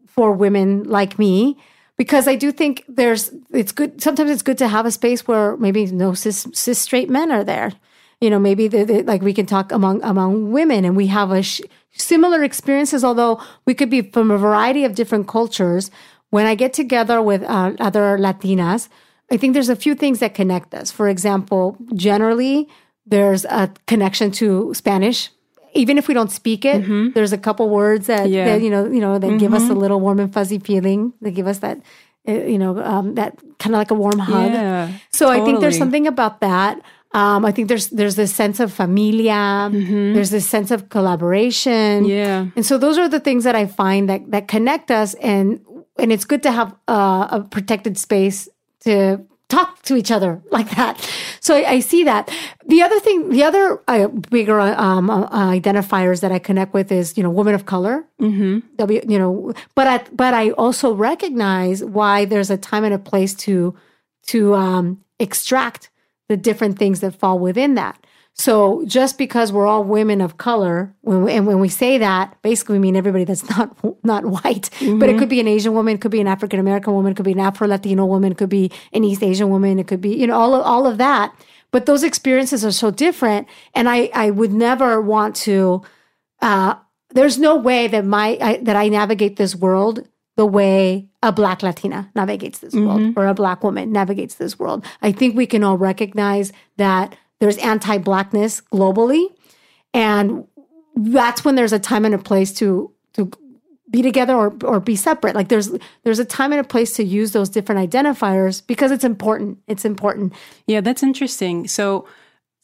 Speaker 1: for women like me because I do think there's it's good. Sometimes it's good to have a space where maybe no cis, cis straight men are there. You know, maybe they, they, like we can talk among among women, and we have a. Sh- similar experiences, although we could be from a variety of different cultures. When I get together with uh, other Latinas, I think there's a few things that connect us. For example, generally, there's a connection to Spanish. Even if we don't speak it, mm-hmm. there's a couple words that, yeah. that, you know, you know, that mm-hmm. give us a mm-hmm. little warm and fuzzy feeling. They give us that, uh, you know, um, that kind of like a warm hug. Yeah, so totally. I think there's something about that. Um, I think there's there's this sense of familia. Mm-hmm. There's this sense of collaboration.
Speaker 2: Yeah,
Speaker 1: and so those are the things that I find that that connect us, and and it's good to have uh, a protected space to talk to each other like that. So I, I see that. The other thing, the other uh, bigger um, uh, identifiers that I connect with is you know women of color. Mm-hmm. W, you know, but I, but I also recognize why there's a time and a place to to um, extract the different things that fall within that. So just because we're all women of color, when we, and when we say that, basically we mean everybody that's not not white. Mm-hmm. But it could be an Asian woman, it could be an African American woman, it could be an Afro Latino woman, it could be an East Asian woman, it could be you know all of, all of that. But those experiences are so different, and I I would never want to. Uh, there's no way that my I, that I navigate this world the way a black Latina navigates this mm-hmm. world or a black woman navigates this world. I think we can all recognize that there's anti blackness globally. And that's when there's a time and a place to, to be together or or be separate. Like there's there's a time and a place to use those different identifiers because it's important. It's important.
Speaker 2: Yeah, that's interesting. So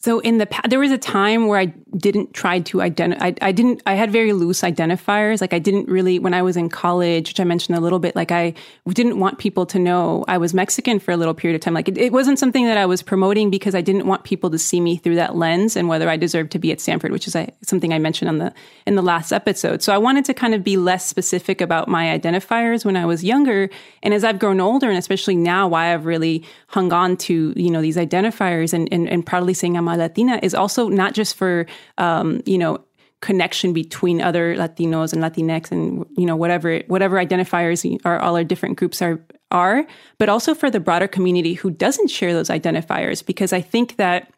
Speaker 2: so in the past, there was a time where I didn't try to identify. I, didn't. I had very loose identifiers. Like I didn't really when I was in college, which I mentioned a little bit. Like I didn't want people to know I was Mexican for a little period of time. Like it, it wasn't something that I was promoting because I didn't want people to see me through that lens and whether I deserved to be at Stanford, which is something I mentioned on the in the last episode. So I wanted to kind of be less specific about my identifiers when I was younger, and as I've grown older, and especially now, why I've really hung on to you know these identifiers and and, and proudly saying I'm Latina is also not just for, um, you know, connection between other Latinos and Latinx and you know whatever whatever identifiers are all our different groups are are, but also for the broader community who doesn't share those identifiers. Because I think that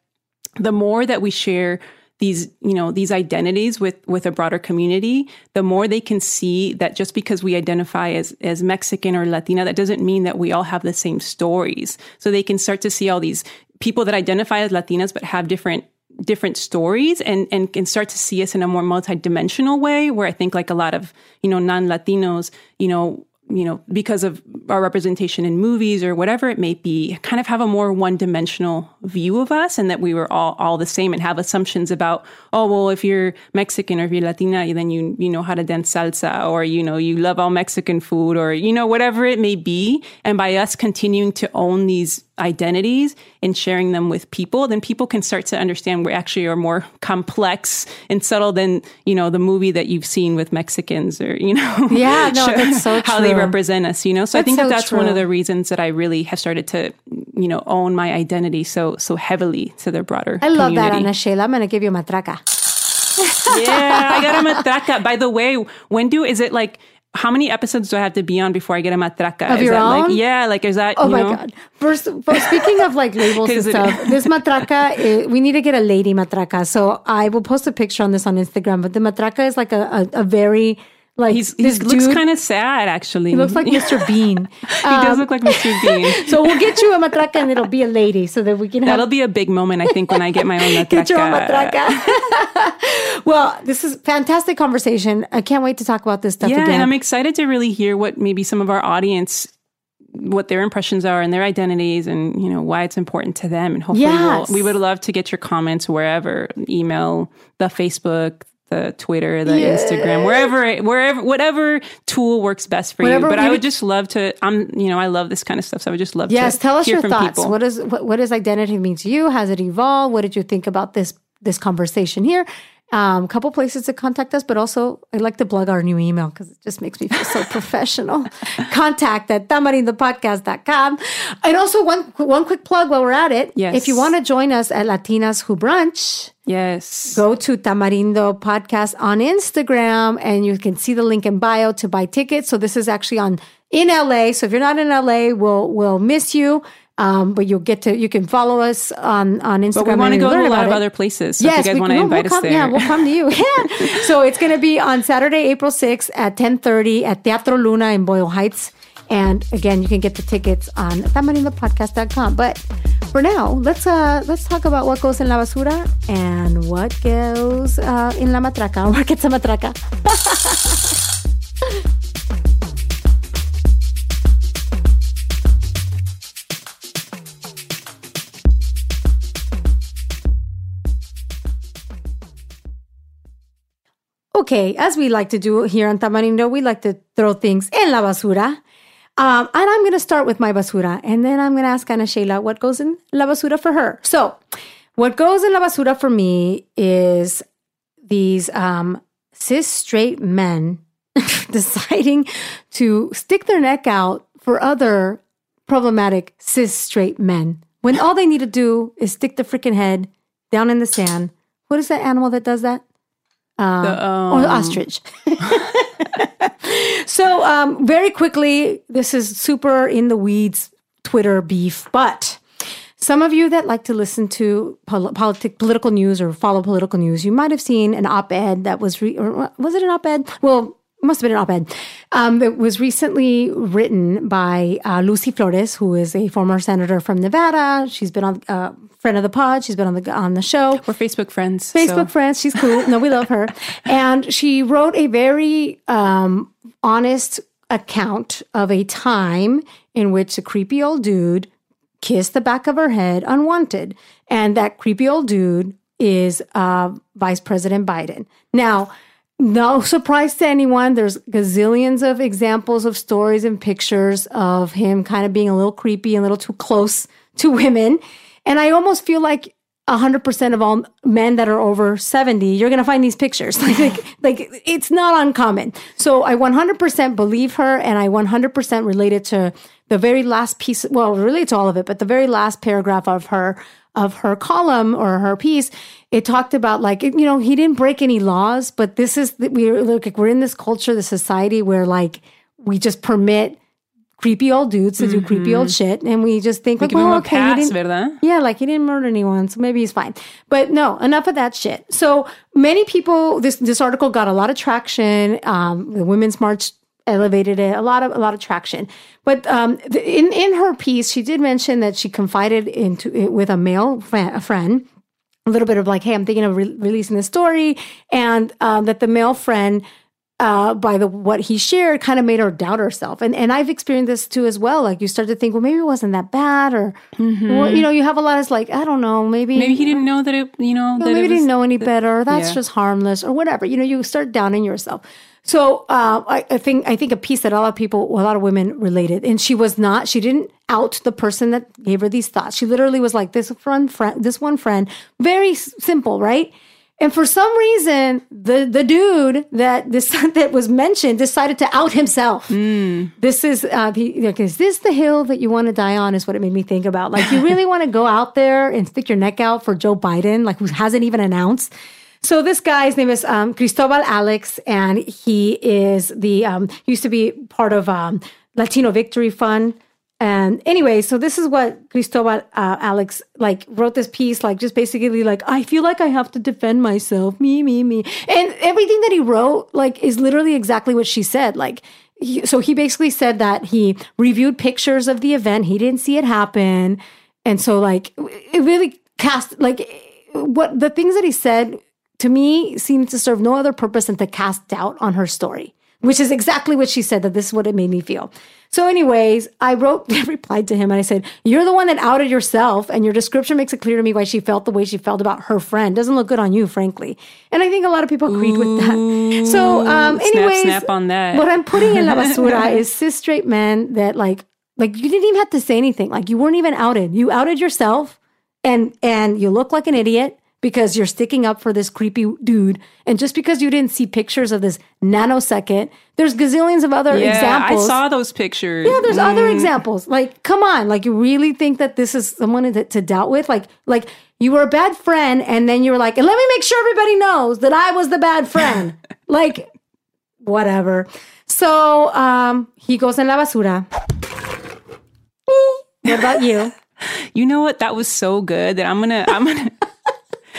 Speaker 2: the more that we share these you know these identities with with a broader community the more they can see that just because we identify as as mexican or latina that doesn't mean that we all have the same stories. So they can start to see all these people that identify as Latinas but have different different stories and and can start to see us in a more multidimensional way where I think like a lot of, you know, non-Latinos, you know, you know, because of our representation in movies or whatever it may be, kind of have a more one-dimensional view of us, and that we were all all the same, and have assumptions about, oh well, if you're Mexican or if you're Latina, then you you know how to dance salsa, or you know you love all Mexican food, or you know whatever it may be, and by us continuing to own these identities and sharing them with people, then people can start to understand we actually are more complex and subtle than, you know, the movie that you've seen with Mexicans or, you know,
Speaker 1: yeah, no, that's so
Speaker 2: how
Speaker 1: true.
Speaker 2: they represent us, you know? So
Speaker 1: That's
Speaker 2: I think
Speaker 1: so
Speaker 2: that that's one of the reasons that I really have started to, you know, own my identity so, so heavily to the broader
Speaker 1: I love that,
Speaker 2: community.
Speaker 1: Ana Sheila. I'm going to give you matraca.
Speaker 2: yeah, I got a matraca. By the way, when do, is it like, how many episodes do I have to be on before I get a matraca?
Speaker 1: Of
Speaker 2: is
Speaker 1: your
Speaker 2: that
Speaker 1: own?
Speaker 2: Like, yeah, like is that?
Speaker 1: Oh my
Speaker 2: know?
Speaker 1: god! First, first, speaking of like labels and stuff, this matraca, eh, we need to get a lady matraca. So I will post a picture on this on Instagram. But the matraca is like a, a, a very like
Speaker 2: He's, he looks kind of sad, actually.
Speaker 1: He looks like Mr. Bean.
Speaker 2: he does um, look like Mr. Bean.
Speaker 1: So we'll get you a matraca and it'll be a lady so that we can have
Speaker 2: That'll be a big moment, I think, when I get my own matraca.
Speaker 1: Get your own matraca. well, this is fantastic conversation. I can't wait to talk about this stuff
Speaker 2: Yeah,
Speaker 1: again.
Speaker 2: and I'm excited to really hear what maybe some of our audience what their impressions are and their identities and you know why it's important to them and hopefully
Speaker 1: Yes.
Speaker 2: we'll, we would love to get your comments wherever email the facebook the twitter the instagram wherever wherever whatever tool works best for
Speaker 1: Whatever
Speaker 2: you but i
Speaker 1: would-
Speaker 2: just love to i'm you know i love this kind of stuff so i would just love
Speaker 1: yes,
Speaker 2: to
Speaker 1: tell us
Speaker 2: hear
Speaker 1: your thoughts.
Speaker 2: people
Speaker 1: What is what, what does identity mean to you? Has it evolved? What did you think about this this conversation here? Um, a couple places to contact us, but also I'd like to plug our new email because it just makes me feel so professional. Contact at tamarindopodcast.com. And also one one quick plug while we're at it.
Speaker 2: Yes.
Speaker 1: If you want to join us at Latinas Who Brunch,
Speaker 2: yes
Speaker 1: go to Tamarindo Podcast on Instagram and you can see the link in bio to buy tickets. So this is actually on in LA. So if you're not in LA, we'll we'll miss you. Um, but you'll get to you can follow us on on Instagram.
Speaker 2: but we want to go to a lot of
Speaker 1: it.
Speaker 2: other places so
Speaker 1: Yes,
Speaker 2: if you guys
Speaker 1: we
Speaker 2: want to
Speaker 1: will.
Speaker 2: invite
Speaker 1: we'll
Speaker 2: us
Speaker 1: come,
Speaker 2: there
Speaker 1: Yeah, we'll come to you. Yeah. so it's going to be on Saturday, April 6th at 10:30 at Teatro Luna in Boyle Heights. And again, you can get the tickets on tamarindopodcast.com. But for now, let's uh let's talk about what goes in la basura and what goes uh, in la matraca. Or gets a matraca. Okay, as we like to do here on Tamarindo, we like to throw things in la basura. Um, and I'm going to start with my basura, and then I'm going to ask Ana Sheila what goes in la basura for her. So, what goes in la basura for me is these um, cis straight men deciding to stick their neck out for other problematic cis straight men when all they need to do is stick the freaking head down in the sand. What is that animal that does that? Uh,
Speaker 2: The,
Speaker 1: or the
Speaker 2: um,
Speaker 1: ostrich. so, um, very quickly, this is super in the weeds Twitter beef, but some of you that like to listen to pol- politic, political news or follow political news, you might have seen an op-ed that was, re- or was it an op-ed? Well, it must have been an op-ed. Um, it was recently written by uh, Lucy Flores, who is a former senator from Nevada. She's been on uh, friend of the pod. She's been on the on the show.
Speaker 2: We're Facebook friends.
Speaker 1: Facebook
Speaker 2: so.
Speaker 1: friends. She's cool. No, we love her. And she wrote a very um, honest account of a time in which a creepy old dude kissed the back of her head unwanted. And that creepy old dude is uh, Vice President Biden. Now, no surprise to anyone. There's gazillions of examples of stories and pictures of him kind of being a little creepy and a little too close to women. And I almost feel like 100% of all men that are over 70, you're going to find these pictures. Like, like, like, it's not uncommon. So I 100% believe her and I 100% related to the very last piece, well, related to all of it, but the very last paragraph of her of her column or her piece, it talked about like you know he didn't break any laws, but this is we're like we're in this culture, the society where like we just permit creepy old dudes to do mm-hmm. creepy old shit, and we just think
Speaker 2: we
Speaker 1: like,
Speaker 2: well, okay, pass, he
Speaker 1: didn't, yeah, like he didn't murder anyone, so maybe he's fine. But no, enough of that shit. So many people, this this article got a lot of traction. Um, the Women's March elevated it a lot of a lot of traction but um, in in her piece she did mention that she confided into it with a male friend, a friend a little bit of like hey i'm thinking of re- releasing this story and um, that the male friend uh, by the what he shared kind of made her doubt herself and and i've experienced this too as well like you start to think well maybe it wasn't that bad or mm-hmm. well, you know you have a lot of like i don't know maybe
Speaker 2: maybe he didn't know that it you know,
Speaker 1: that maybe
Speaker 2: he
Speaker 1: didn't know any better that's yeah. just harmless or whatever you know you start doubting yourself so uh, I, I, think I think a piece that a lot of people, a lot of women related, and she was not. She didn't out the person that gave her these thoughts. She literally was like this friend, friend this one friend, very simple, right? And for some reason, the the dude that this that was mentioned decided to out himself. Mm. This is uh, the, like, is this the hill that you want to die on? Is what it made me think about. Like, you really want to go out there and stick your neck out for Joe Biden, like who hasn't even announced so this guy's name is um, Cristobal Alex, and he is the um, used to be part of um, Latino Victory Fund. And anyway, so this is what Cristobal uh, Alex like wrote this piece, like just basically like I feel like I have to defend myself, me, me, me, and everything that he wrote like is literally exactly what she said, like. He, so he basically said that he reviewed pictures of the event. He didn't see it happen. And so like it really cast like what the things that he said to me seemed to serve no other purpose than to cast doubt on her story, which is exactly what she said that this is what it made me feel. So, anyways, I wrote, I replied to him and I said, You're the one that outed yourself, and your description makes it clear to me why she felt the way she felt about her friend. Doesn't look good on you, frankly. And I think a lot of people agreed Ooh, with that. So, um, anyways,
Speaker 2: snap, snap on that.
Speaker 1: what I'm putting in La Basura is cis straight men that like, like you didn't even have to say anything. Like you weren't even outed. You outed yourself and and you look like an idiot because you're sticking up for this creepy dude. And just because you didn't see pictures of this nanosecond, there's gazillions of other
Speaker 2: yeah,
Speaker 1: examples.
Speaker 2: I saw those pictures.
Speaker 1: Yeah, there's mm. other examples. Like, come on, like you really think that this is someone to, to doubt with? Like, like you were a bad friend, and then you were like, and let me make sure everybody knows that I was the bad friend. like, whatever. So um, he goes in la basura. what about you?
Speaker 2: You know what? That was so good that I'm gonna, I'm gonna.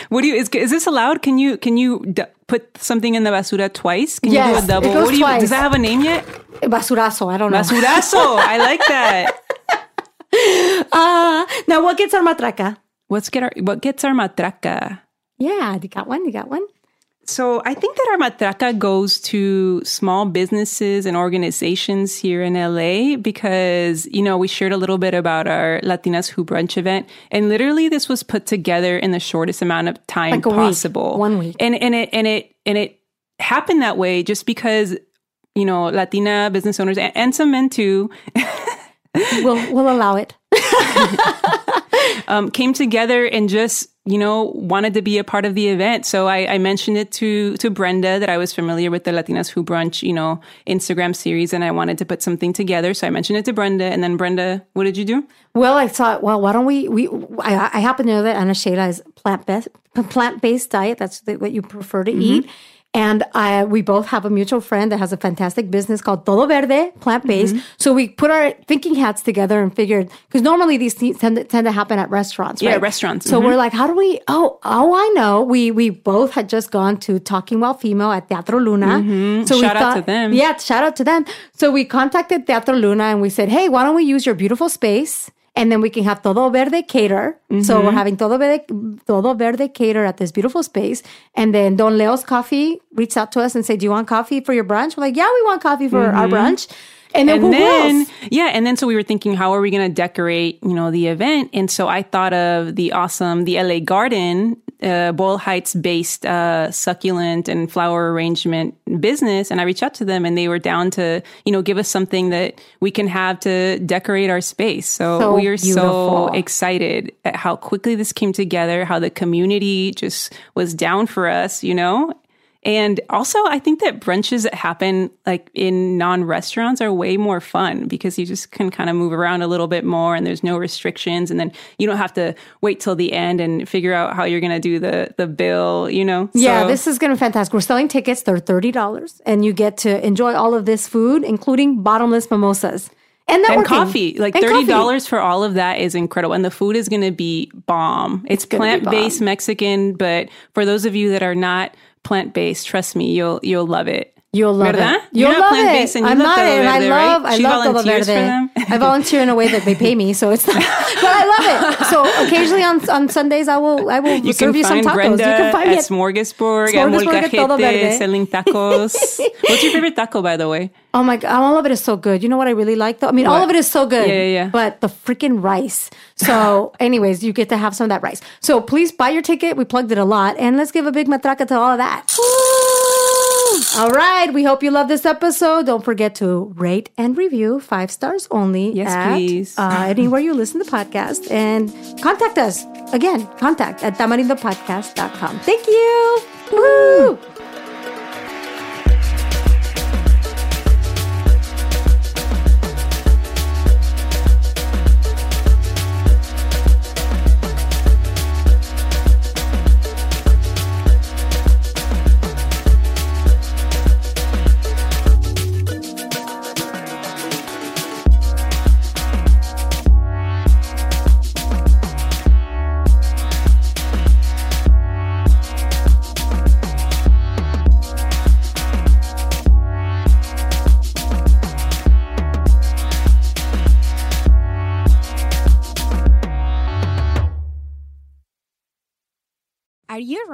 Speaker 2: What do you is, is this allowed? Can you can you d- put something in the basura twice? Can
Speaker 1: yes,
Speaker 2: you do a double?
Speaker 1: It goes
Speaker 2: what do
Speaker 1: you, twice.
Speaker 2: Does that have a name yet?
Speaker 1: Basurazo. I don't know.
Speaker 2: Basurazo. I like that.
Speaker 1: Uh, now, what gets our matraca?
Speaker 2: What's get our what gets our matraca?
Speaker 1: Yeah, you got one. You got one.
Speaker 2: So I think that our matraca goes to small businesses and organizations here in LA because, you know, we shared a little bit about our Latinas Who Brunch event. And literally this was put together in the shortest amount of time
Speaker 1: like
Speaker 2: possible.
Speaker 1: Week, one week.
Speaker 2: And and it and it and it happened that way just because, you know, Latina business owners and, and some men too.
Speaker 1: we'll we'll allow it.
Speaker 2: um, came together and just you know wanted to be a part of the event. So I, I, mentioned it to to Brenda that I was familiar with the Latinas Who Brunch you know Instagram series, and I wanted to put something together. So I mentioned it to Brenda, and then Brenda, what did you do?
Speaker 1: Well, I thought, well, why don't we? We I, I happen to know that Ana Sheila is plant based plant based diet. That's the, what you prefer to mm-hmm. eat. And I, we both have a mutual friend that has a fantastic business called Todo Verde, plant based. Mm-hmm. So we put our thinking hats together and figured, because normally these things tend to, tend to happen at restaurants, right?
Speaker 2: Yeah, restaurants.
Speaker 1: So mm-hmm. we're like, how do we, oh, oh, I know. We, we both had just gone to Talking While Female at Teatro Luna.
Speaker 2: Mm-hmm. So shout we thought, out to them.
Speaker 1: Yeah, shout out to them. So we contacted Teatro Luna and we said, hey, why don't we use your beautiful space? And then we can have Todo Verde cater. So we're mm-hmm. having Todo Verde, Todo Verde cater at this beautiful space. And then Don Leo's Coffee reached out to us and said, Do you want coffee for your brunch? We're like, Yeah, we want coffee for our mm-hmm. brunch. And then,
Speaker 2: and then yeah and then so we were thinking how are we going to decorate you know the event and so i thought of the awesome the la garden uh, boyle heights based uh, succulent and flower arrangement business. And i reached out to them and they were down to you know give us something that we can have to decorate our space. So,
Speaker 1: So
Speaker 2: we are so excited at how quickly this came together how the community just was down for us you know and also, I think that brunches that happen like in non restaurants are way more fun because you just can kind of move around a little bit more and there's no restrictions. And then you don't have to wait till the end and figure out how you're going to do the, the bill, you know?
Speaker 1: Yeah,
Speaker 2: So-
Speaker 1: this is going to be fantastic. We're selling tickets. They're $30 and you get to enjoy all of this food, including bottomless mimosas and
Speaker 2: and coffee, like
Speaker 1: And
Speaker 2: thirty dollars for all of that is incredible, and the food is going to be bomb. It's,
Speaker 1: gonna
Speaker 2: plant based Mexican, but for those of you that are not plant based, trust me, you'll you'll love it.
Speaker 1: You'll love
Speaker 2: ¿Verdad?
Speaker 1: it.
Speaker 2: You're
Speaker 1: You'll love
Speaker 2: plant-based
Speaker 1: it.
Speaker 2: and you
Speaker 1: I'm
Speaker 2: love
Speaker 1: not, and I love,
Speaker 2: right?
Speaker 1: I
Speaker 2: She
Speaker 1: love Todo Verde.
Speaker 2: them.
Speaker 1: I volunteer in a way that they pay me, so it's not. but I love it. So occasionally on on Sundays, I will I will
Speaker 2: You
Speaker 1: serve you some tacos.
Speaker 2: Brenda
Speaker 1: you can find
Speaker 2: me
Speaker 1: at.
Speaker 2: Smorgasburg,
Speaker 1: Smorgasburg
Speaker 2: at
Speaker 1: Todo Verde.
Speaker 2: Selling tacos. What's your favorite taco, by the way?
Speaker 1: Oh my god, all of it is so good. You know what I really like though? I mean, all of it is so good.
Speaker 2: Yeah, yeah, yeah.
Speaker 1: But the freaking rice. So, anyways, you get to have some of that rice. So please buy your ticket. We plugged it a lot, and let's give a big matraca to all of that. All right. We hope you love this episode. Don't forget to rate and review five stars only.
Speaker 2: Yes,
Speaker 1: at,
Speaker 2: please.
Speaker 1: Uh, anywhere you listen to podcast and contact us. Again, contact at tamarindopodcast.com. Thank you. Woo!